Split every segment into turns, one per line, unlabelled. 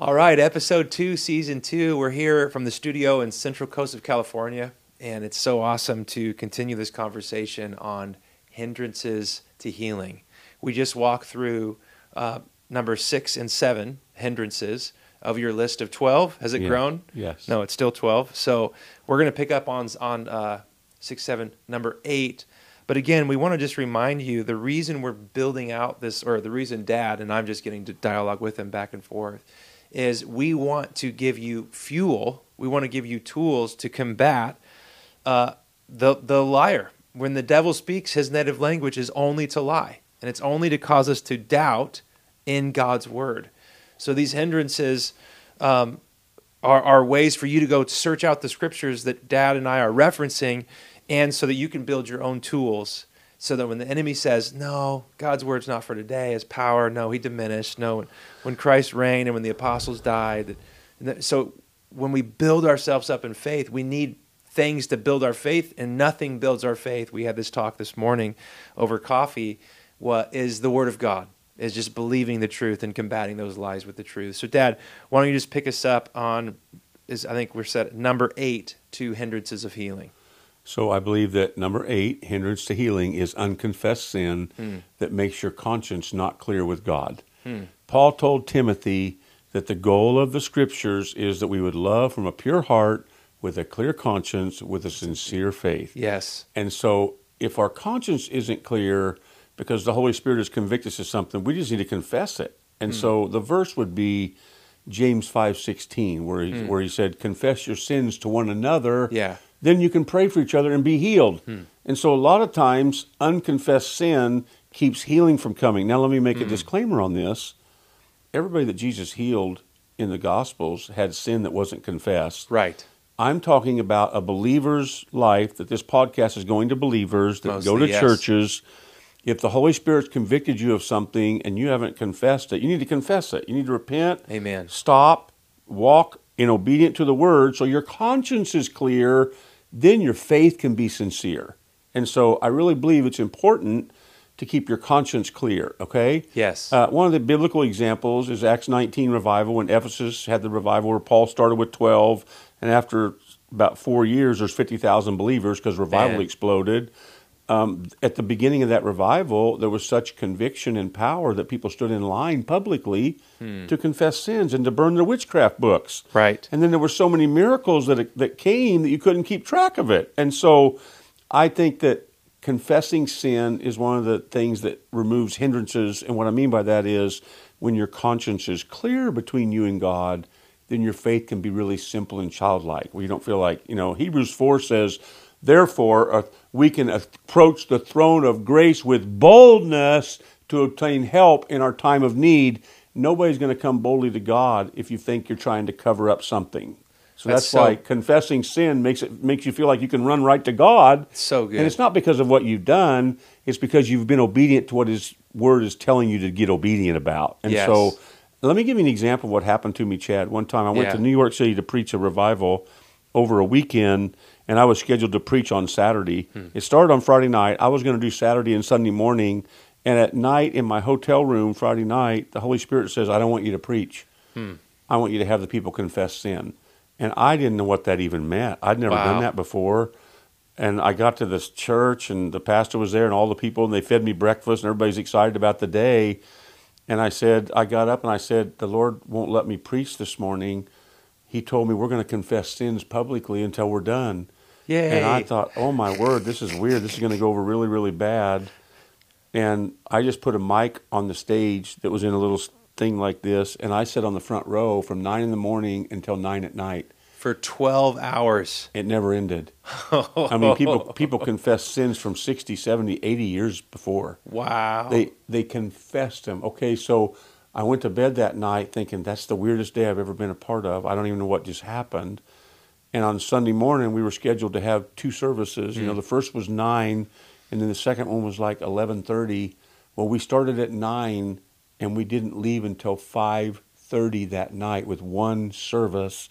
All right, episode two, season two. We're here from the studio in Central Coast of California, and it's so awesome to continue this conversation on hindrances to healing. We just walked through uh, number six and seven hindrances of your list of 12. Has it
Yeah.
grown?
Yes.
No, it's still 12. So we're going to pick up on, on uh, six, seven, number eight. But again, we want to just remind you the reason we're building out this, or the reason Dad and I'm just getting to dialogue with him back and forth, is we want to give you fuel. We want to give you tools to combat uh, the the liar. When the devil speaks, his native language is only to lie, and it's only to cause us to doubt in God's word. So these hindrances um, are, are ways for you to go search out the scriptures that Dad and I are referencing, and so that you can build your own tools. So that when the enemy says, "No, God's word's not for today," His power, no, He diminished. No, when, Christ reigned and when the apostles died, so when we build ourselves up in faith, we need things to build our faith, and nothing builds our faith. We had this talk this morning over coffee. What is the Word of God? Is just believing the truth and combating those lies with the truth. So, Dad, why don't you just pick us up on? Is I think we're set at number eight, two hindrances of healing.
So I believe that number eight, hindrance to healing, is unconfessed sin
Hmm.
that makes your conscience not clear with God.
Hmm.
Paul told Timothy that the goal of the scriptures is that we would love from a pure heart, with a clear conscience, with a sincere faith.
Yes.
And so if our conscience isn't clear because the Holy Spirit has convicted us of something, we just need to confess it. And so the verse would be James 5:16 where he, where he said confess your sins to one another
Yeah.
Then you can pray for each other and be healed. Hmm. And so a lot of times unconfessed sin keeps healing from coming. Now let me make a hmm. disclaimer on this. Everybody that Jesus healed in the gospels had sin that wasn't confessed.
Right.
I'm talking about a believer's life that this podcast is going to believers that go to
yes.
churches. If the Holy Spirit's convicted you of something and you haven't confessed it, you need to confess it. You need to repent,
Amen.
stop, walk in obedient to the word so your conscience is clear, then your faith can be sincere. And so I really believe it's important to keep your conscience clear, okay?
Yes.
Uh, one of the biblical examples is Acts 19 revival when Ephesus had the revival where Paul started with 12, and after about four years, there's 50,000 believers because revival
Man.
exploded. Um, at the beginning of that revival, there was such conviction and power that people stood in line publicly to confess sins and to burn their witchcraft books.
Right.
And then there were so many miracles that that came that you couldn't keep track of it. And so, I think that confessing sin is one of the things that removes hindrances. And what I mean by that is when your conscience is clear between you and God, then your faith can be really simple and childlike, where you don't feel like, you know, Hebrews 4 says, Therefore, uh, we can approach the throne of grace with boldness to obtain help in our time of need. Nobody's going to come boldly to God if you think you're trying to cover up something. So
That's
that's,
so-
why confessing sin makes it makes you feel like you can run right to God.
So good.
And it's not because of what you've done, it's because you've been obedient to what his word is telling you to get obedient about. And
Yes.
so let me give you an example of what happened to me, Chad. One time I went
Yeah.
to New York City to preach a revival over a weekend and I was scheduled to preach on Saturday.
Hmm.
It started on Friday night. I was going to do Saturday and Sunday morning. And at night in my hotel room, Friday night, the Holy Spirit says, I don't want you to preach.
Hmm.
I want you to have the people confess sin. And I didn't know what that even meant. I'd never
Wow.
done that before. And I got to this church, and the pastor was there, and all the people, and they fed me breakfast, and everybody's excited about the day. And I said, I got up and I said, The Lord won't let me preach this morning. He told me we're going to confess sins publicly until we're done.
Yay.
And I thought, oh my word, this is weird. This is going to go over really, really bad. And I just put a mic on the stage that was in a little thing like this, and I sat on the front row from nine in the morning until nine at night.
For 12 hours.
It never ended. I mean, people people confess sins from 60, 70, 80 years before.
Wow.
They they confessed them. Okay, so I went to bed that night thinking that's the weirdest day I've ever been a part of. I don't even know what just happened. And on Sunday morning, we were scheduled to have two services. You know, mm. the first was nine, and then the second one was like eleven thirty. Well, we started at nine, and we didn't leave until five thirty that night with one service.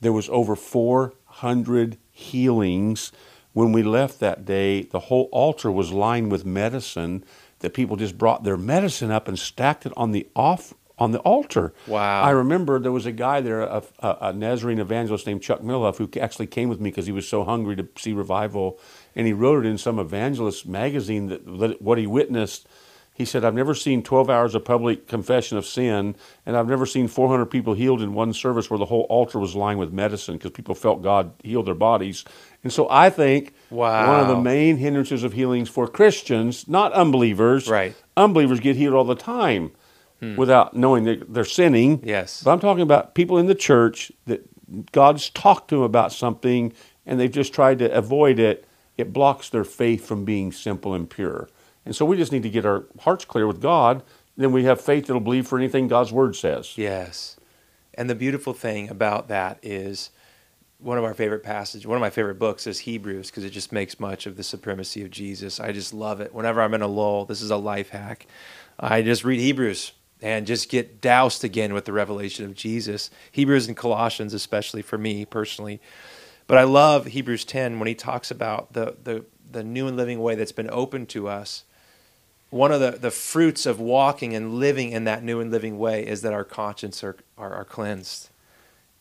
There was over four hundred healings. When we left that day, the whole altar was lined with medicine that people just brought their medicine up and stacked it on the off on the altar.
Wow.
I remember there was a guy there, a, a, a Nazarene evangelist named Chuck Milhoff, who actually came with me because he was so hungry to see revival, and he wrote it in some evangelist magazine that, what he witnessed. He said, "I've never seen 12 hours of public confession of sin, and I've never seen 400 people healed in one service where the whole altar was lined with medicine because people felt God healed their bodies." And so I think
Wow.
one of the main hindrances of healings for Christians, not unbelievers,
Right.
unbelievers get healed all the time Hmm. without knowing that they're sinning.
Yes.
But I'm talking about people in the church that God's talked to them about something and they've just tried to avoid it. It blocks their faith from being simple and pure. And so we just need to get our hearts clear with God. Then we have faith that'll believe for anything God's word says.
Yes. And the beautiful thing about that is one of our favorite passages, one of my favorite books is Hebrews because it just makes much of the supremacy of Jesus. I just love it. Whenever I'm in a lull, this is a life hack. I just read Hebrews and just get doused again with the revelation of Jesus. Hebrews and Colossians, especially for me personally. But I love Hebrews 10 when he talks about the, the, the new and living way that's been opened to us one of the, the fruits of walking and living in that new and living way is that our conscience are, are, are cleansed.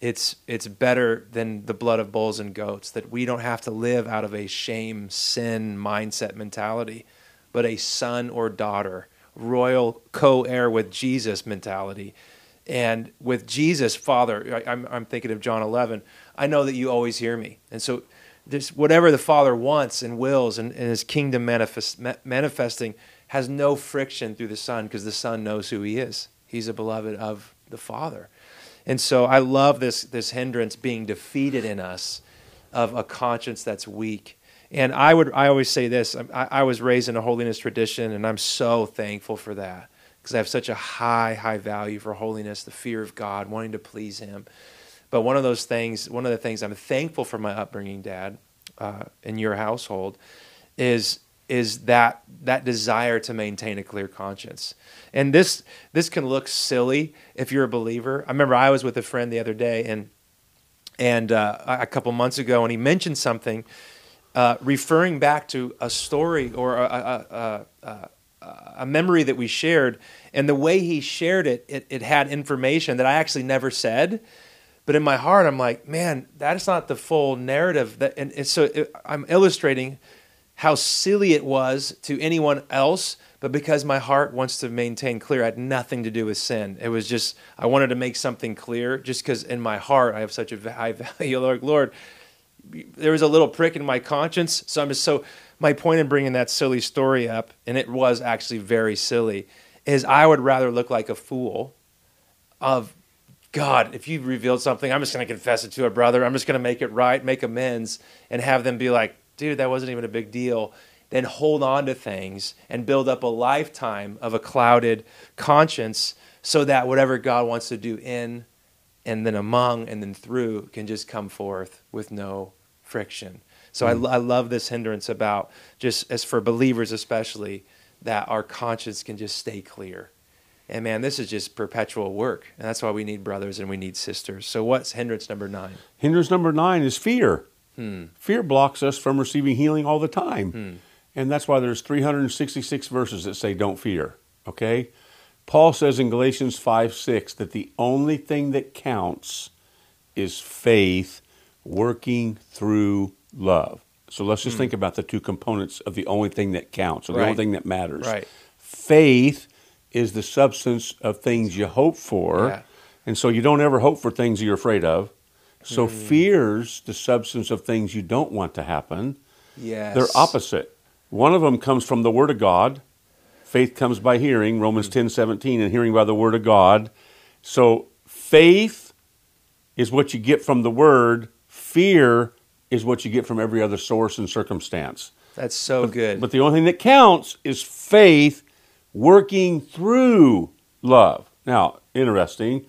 It's, it's better than the blood of bulls and goats, that we don't have to live out of a shame, sin mindset mentality, but a son or daughter, royal co heir with Jesus mentality. And with Jesus, Father, I, I'm, I'm thinking of John 11, I know that you always hear me. And so, this, whatever the Father wants and wills and, and his kingdom manifest, ma- manifesting has no friction through the Son because the Son knows who he is. He's a beloved of the Father. And so I love this, this hindrance being defeated in us of a conscience that's weak. And I would I always say this I, I was raised in a holiness tradition, and I'm so thankful for that because I have such a high, high value for holiness, the fear of God, wanting to please Him. But one of those things, one of the things I'm thankful for my upbringing, Dad, uh, in your household, is is that that desire to maintain a clear conscience. And this this can look silly if you're a believer. I remember I was with a friend the other day, and and uh, a couple months ago, and he mentioned something uh, referring back to a story or a, a, a, a, memory that we shared. And the way he shared it, it, it had information that I actually never said. But in my heart, I'm like, man, that's not the full narrative. That, and, and so it, I'm illustrating how silly it was to anyone else, but because my heart wants to maintain clear, I had nothing to do with sin. It was just, I wanted to make something clear just because in my heart I have such a high value. Lord, there was a little prick in my conscience. So I'm just so, my point in bringing that silly story up, and it was actually very silly, is I would rather look like a fool of God, if you've revealed something, I'm just going to confess it to a brother. I'm just going to make it right, make amends, and have them be like, dude, that wasn't even a big deal. Then hold on to things and build up a lifetime of a clouded conscience so that whatever God wants to do in and then among and then through can just come forth with no friction. So I, I love this hindrance about just as for believers, especially, that our conscience can just stay clear. And man, this is just perpetual work. And that's why we need brothers and we need sisters. So, what's hindrance number nine?
Hindrance number nine is fear.
Hmm.
Fear blocks us from receiving healing all the time.
Hmm.
And that's why there's 366 verses that say don't fear. Okay? Paul says in Galatians 5 6 that the only thing that counts is faith working through love. So let's just think about the two components of the only thing that counts, or the only. Thing that matters.
Right.
Faith is the substance of things you hope for.
Yeah.
And so you don't ever hope for things you're afraid of. So
Hmm.
fear's the substance of things you don't want to happen.
Yes.
They're opposite. One of them comes from the Word of God. Faith comes by hearing, Romans ten seventeen, and hearing by the Word of God. So faith is what you get from the Word. Fear is what you get from every other source and circumstance.
That's so good.
But the only thing that counts is faith working through love. Now, interesting.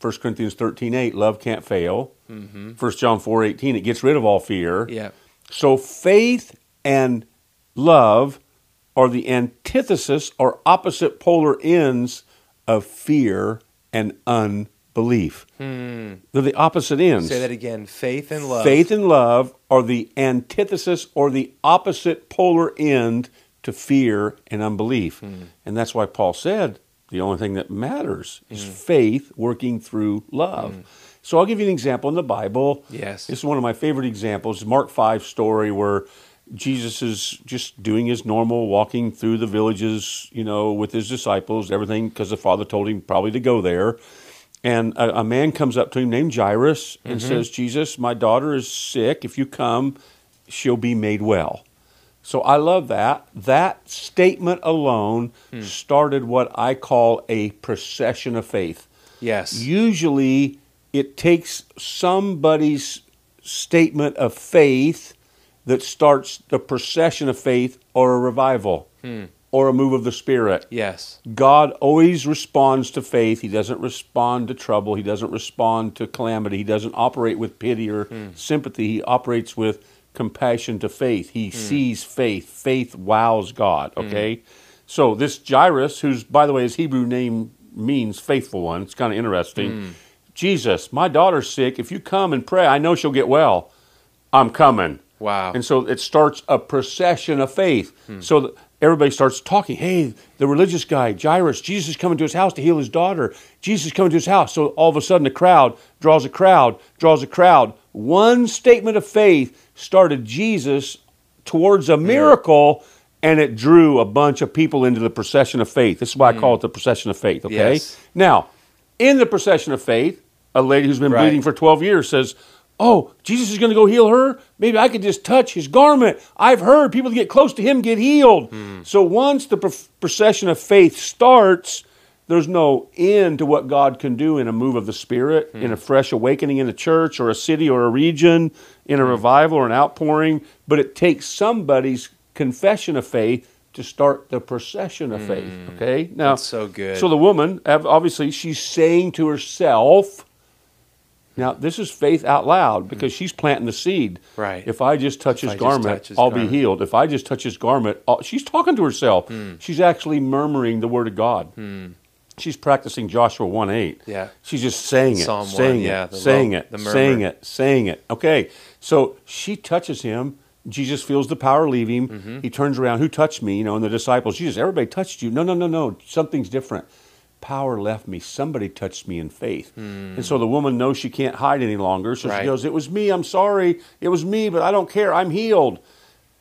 1 Corinthians 13 8, love can't fail. Mm-hmm. 1 John four eighteen, it gets rid of all fear.
yeah.
So faith and love are the antithesis or opposite polar ends of fear and unbelief. They're the opposite ends.
Hmm. Say that again. Faith and love.
Faith and love are the antithesis or the opposite polar end to fear and unbelief.
Hmm.
And that's why Paul said, The only thing that matters is faith working through love. So I'll give you an example in the Bible.
Yes.
This is one of my favorite examples. Mark 5 story where Jesus is just doing his normal, walking through the villages, you know, with his disciples, everything, because the Father told him probably to go there. And a, a man comes up to him named Jairus and mm-hmm. says, Jesus, my daughter is sick. If you come, she'll be made well. So I love that. That statement alone hmm. started what I call a procession of faith.
Yes.
Usually it takes somebody's statement of faith that starts the procession of faith or a revival hmm. Or a move of the Spirit.
yes.
God always responds to faith. He doesn't respond to trouble. He doesn't respond to calamity. He doesn't operate with pity or hmm. sympathy. He operates with compassion to faith. He hmm. sees faith. Faith wows God, hmm. okay? So this Jairus, who's, by the way, his Hebrew name means faithful one, it's kind of interesting. Jesus, my daughter's sick. If you come and pray, I know she'll get well. I'm coming.
Wow.
And so it starts a procession of faith. So th- everybody starts talking. Hey, the religious guy, Jairus, Jesus is coming to his house to heal his daughter. Jesus is coming to his house. So all of a sudden, a crowd draws a crowd, draws a crowd. One statement of faith started Jesus towards a mm-hmm. miracle, and it drew a bunch of people into the procession of faith. This is why I call mm. it the procession of faith, okay?
Yes.
Now, in the procession of faith, a lady who's been
Right.
bleeding for 12 years says, Oh, Jesus is going to go heal her? Maybe I could just touch his garment. I've heard people that get close to him get healed. Hmm. So once the procession of faith starts, there's no end to what God can do in a move of the Spirit, hmm. in a fresh awakening in a church or a city or a region, in a hmm. revival or an outpouring. But it takes somebody's confession of faith to start the procession of faith. Okay? Now,
That's so good.
so the woman, obviously, she's saying to herself, now this is faith out loud because she's planting the seed.
Right.
If I just touch his
I
garment,
touch his
I'll
garment.
be healed. If I just touch his garment, I'll, she's talking to herself.
Hmm.
She's actually murmuring the word of God. She's practicing Joshua 1 8.
Yeah.
She's just saying it,
Psalm
saying
yeah,
it,
the
saying
low-
it, saying it, saying it. Okay. So she touches him. Jesus feels the power leave him.
Mm-hmm.
He turns around. Who touched me? You know, and the disciples, Jesus, everybody touched you. No, no, no, no. Something's different. Power left me. Somebody touched me in faith. And so the woman knows she can't hide any longer. So.
Right.
she goes, It was me. I'm sorry. It was me, but I don't care. I'm healed.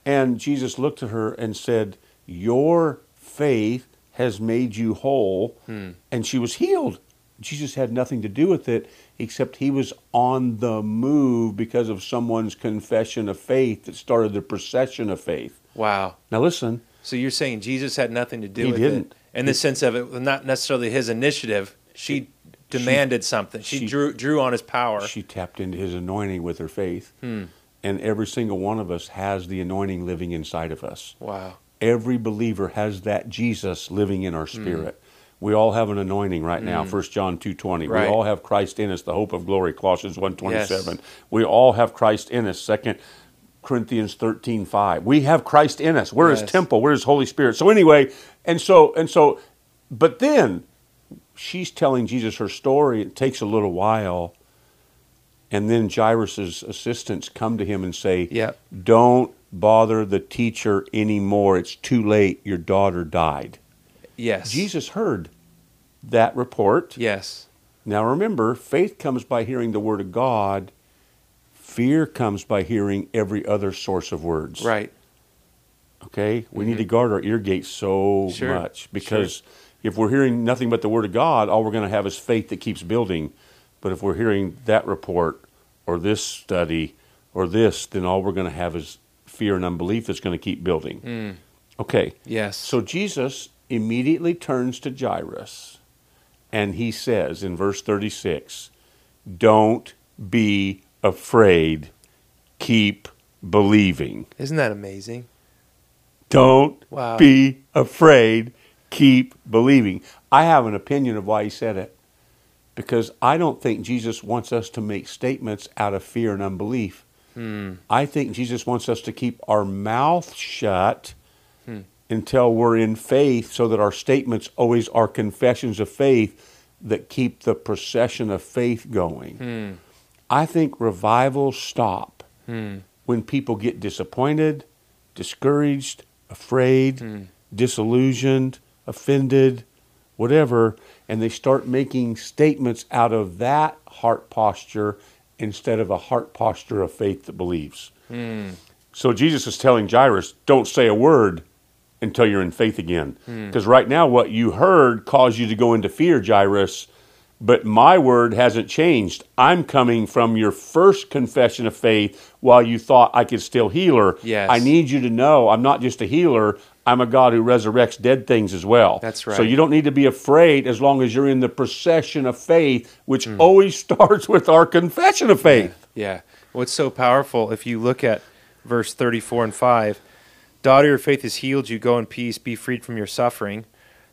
And Jesus looked at her and said, Your faith has made you whole.
Hmm.
And she was healed. Jesus had nothing to do with it except he was on the move because of someone's confession of faith that started the procession of faith.
wow.
Now, listen,
So you're saying Jesus had nothing to do with it?
He
with
didn't.
it, in the sense of it, was not necessarily his initiative. She demanded something. She,
she-
drew drew on his power.
she tapped into his anointing with her faith.
Hmm.
And every single one of us has the anointing living inside of us.
wow.
Every believer has that Jesus living in our spirit. We all have an anointing right now. 1 John 2:20.
Right.
We all have Christ in us, the hope of glory. Colossians 1:27. We all have Christ in us. 2 Corinthians 13:5. We have Christ in us. We're his temple. We're his Holy Spirit. So anyway, and so and so but then she's telling Jesus her story. It takes a little while. And then Jairus' assistants come to him and say,
Yep.
Don't bother the teacher anymore. It's too late. Your daughter died.
Yes.
Jesus heard that report.
Yes.
Now remember, faith comes by hearing the word of God. Fear comes by hearing every other source of words.
Right.
Okay? We need to guard our ear gates so
Mm-hmm. Sure.
much because if we're hearing nothing but the word of God, all we're going to have is faith that keeps building. But if we're hearing that report or this study or this, then all we're going to have is fear and unbelief that's going to keep building.
Mm.
Okay.
Yes.
So Jesus immediately turns to Jairus and he says in verse 36 Don't be afraid, keep believing.
Isn't that amazing?
Don't
Wow.
be afraid, keep believing. I have an opinion of why he said it because I don't think Jesus wants us to make statements out of fear and unbelief.
Hmm.
I think Jesus wants us to keep our mouth shut
Hmm.
until we're in faith so that our statements always are confessions of faith that keep the procession of faith going.
Hmm.
I think revivals stop
Hmm.
when people get disappointed, discouraged, afraid,
Hmm.
disillusioned, offended, whatever, and they start making statements out of that heart posture instead of a heart posture of faith that believes. So Jesus is telling Jairus, don't say a word until you're in faith again. Because right now, what you heard caused you to go into fear, Jairus, but my word hasn't changed. I'm coming from your first confession of faith while you thought I could still heal her.
Yes.
I need you to know I'm not just a healer, I'm a God who resurrects dead things as well.
That's right.
So you don't need to be afraid as long as you're in the procession of faith, which
Hmm.
always starts with our confession of faith.
Yeah. What's so powerful, if you look at verse 34 and 5, daughter, your faith has healed you. Go in peace. Be freed from your suffering.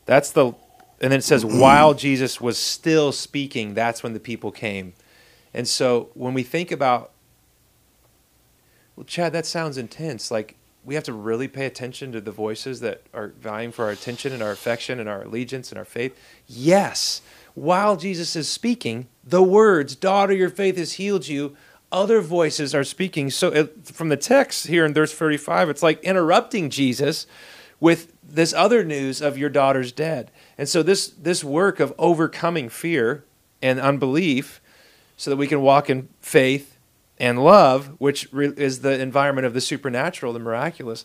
That's the, and then it says, mm-hmm. while Jesus was still speaking, that's when the people came. And so when we think about, well, Chad, that sounds intense. Like we have to really pay attention to the voices that are vying for our attention and our affection and our allegiance and our faith. Yes. While Jesus is speaking, the words, daughter, your faith has healed you, other voices are speaking. So it, from the text here in verse 35, it's like interrupting Jesus with this other news of your daughter's dead. And so this this work of overcoming fear and unbelief so that we can walk in faith and love, which re- is the environment of the supernatural, the miraculous.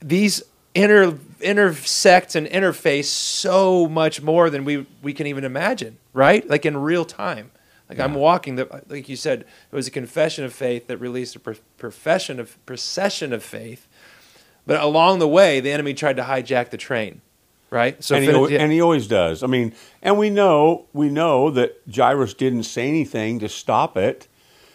These inter intersect and interface so much more than we we can even imagine, right? Like in real time. Like I'm walking the like you said, it was a confession of faith that released a pro- profession of procession of faith. But along the way, the enemy tried to hijack the train, right? So
and,
fin-
he, al-
yeah.
and he always does. I mean, and we know we know that Jairus didn't say anything to stop it,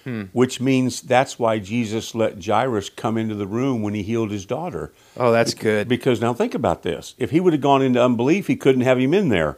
Hmm.
which means that's why Jesus let Jairus come into the room when he healed his daughter.
oh, that's good.
Because now think about this: if he would have gone into unbelief, he couldn't have him in there.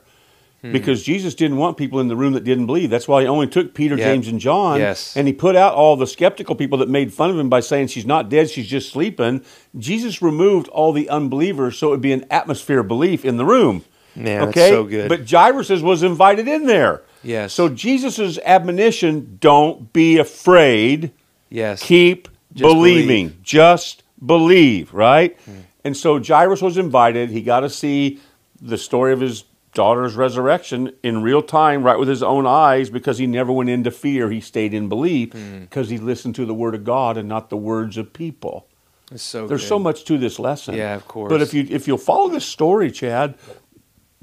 Hmm.
Because Jesus didn't want people in the room that didn't believe. That's why he only took Peter,
Yep.
James, and John.
Yes.
And he put out all the skeptical people that made fun of him by saying she's not dead, she's just sleeping. Jesus removed all the unbelievers so it would be an atmosphere of belief in the room.
Man, that's
okay?
so good.
But Jairus was invited in there.
Yes.
So Jesus' admonition don't be afraid
yes.
keep
Just
believing.
believe. Hmm.
Just believe, right? And so Jairus was invited. He got to see the story of his daughter's resurrection in real time, right with his own eyes, because he never went into fear. He stayed in belief
Hmm.
because he listened to the word of God and not the words of people.
It's so
There's
good.
so much to this lesson.
Yeah, of course.
But if you if you'll follow this story, Chad,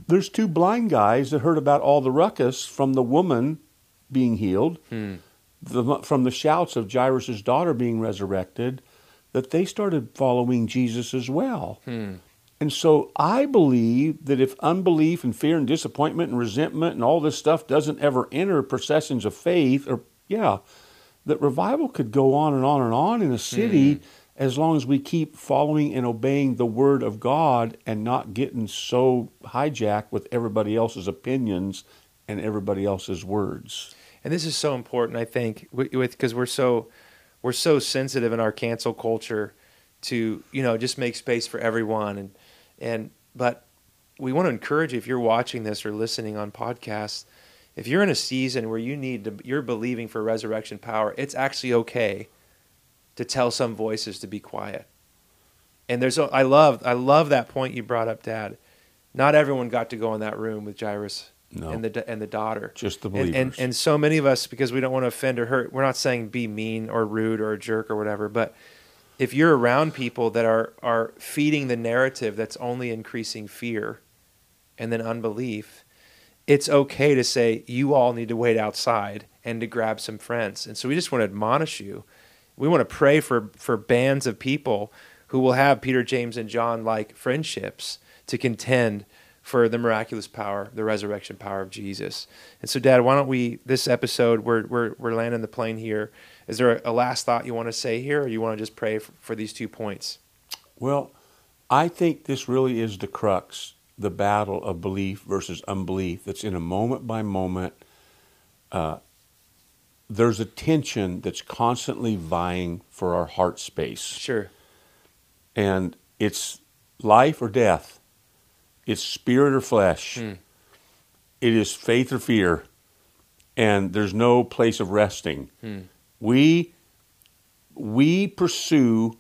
there's two blind guys that heard about all the ruckus from the woman being healed,
Hmm.
the, from the shouts of Jairus' daughter being resurrected, that they started following Jesus as well.
Hmm.
And so I believe that if unbelief and fear and disappointment and resentment and all this stuff doesn't ever enter processions of faith, or yeah, that revival could go on and on and on in a city mm. as long as we keep following and obeying the word of God and not getting so hijacked with everybody else's opinions and everybody else's words.
and this is so important i think with because we're so we're so sensitive in our cancel culture to you know just make space for everyone and and but we want to encourage you if you're watching this or listening on podcasts if you're in a season where you need to you're believing for resurrection power it's actually okay to tell some voices to be quiet and there's a- i love i love that point you brought up dad not everyone got to go in that room with jairus
No.
and the and the daughter
Just the
and,
believers.
and and so many of us because we don't want to offend or hurt we're not saying be mean or rude or a jerk or whatever but if you're around people that are are feeding the narrative that's only increasing fear and then unbelief it's okay to say you all need to wait outside and to grab some friends and so we just want to admonish you we want to pray for for bands of people who will have peter james and john like friendships to contend for the miraculous power, the resurrection power of Jesus. And so, Dad, why don't we, this episode, we're, we're, we're landing the plane here. Is there a, last thought you want to say here, or you want to just pray for, for these two points?
Well, I think this really is the crux, the battle of belief versus unbelief. That's in a moment by moment. Uh, there's a tension that's constantly vying for our heart space,
Sure.
and it's life or death. It's spirit or flesh.
Hmm.
It is faith or fear, and there's no place of resting.
Hmm.
We we pursue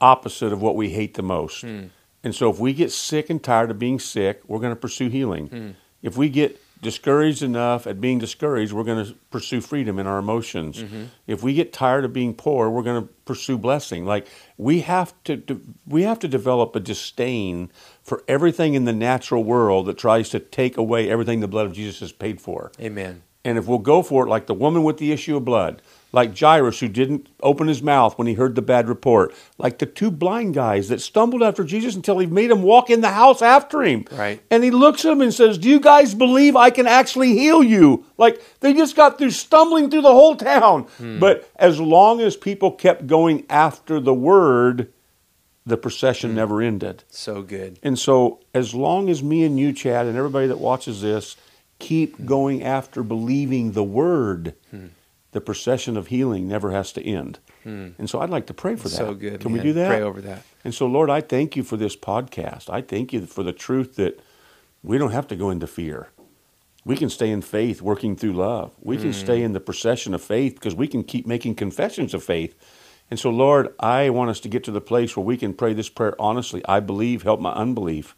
opposite of what we hate the most.
Hmm.
And so if we get sick and tired of being sick, we're going to pursue healing.
Hmm.
If we get discouraged enough at being discouraged, we're going to pursue freedom in our emotions.
Mm-hmm.
If we get tired of being poor, we're going to pursue blessing. Like we have to de- we have to develop a disdain for everything in the natural world that tries to take away everything the blood of Jesus has paid for.
Amen.
And if we'll go for it, like the woman with the issue of blood, like Jairus, who didn't open his mouth when he heard the bad report, like the two blind guys that stumbled after Jesus until he made them walk in the house after him.
Right.
And he looks at them and says, Do you guys believe I can actually heal you? Like they just got through stumbling through the whole town. Hmm. But as long as people kept going after the word, the procession hmm. never ended.
So good.
And so, as long as me and you, Chad, and everybody that watches this keep going after believing the word, hmm. the procession of healing never has to end. Hmm. And so, I'd like to pray for that.
So good.
Can we do that?
Pray over that.
And so, Lord, I thank you for this podcast. I thank you for the truth that we don't have to go into fear. We can stay in faith, working through love. We can hmm. stay in the procession of faith because we can keep making confessions of faith. And so, Lord, I want us to get to the place where we can pray this prayer honestly. I believe, help my unbelief.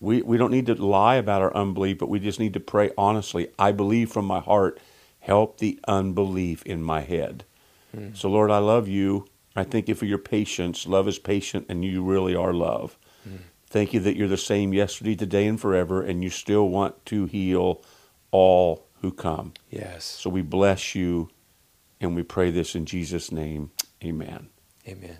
We, we don't need to lie about our unbelief, but we just need to pray honestly. I believe from my heart, help the unbelief in my head. Hmm. So, Lord, I love you. I thank you for your patience. Love is patient, and you really are love. Hmm. Thank you that you're the same yesterday, today, and forever, and you still want to heal all who come.
Yes.
So we bless you, and we pray this in Jesus' name. Amen.
Amen.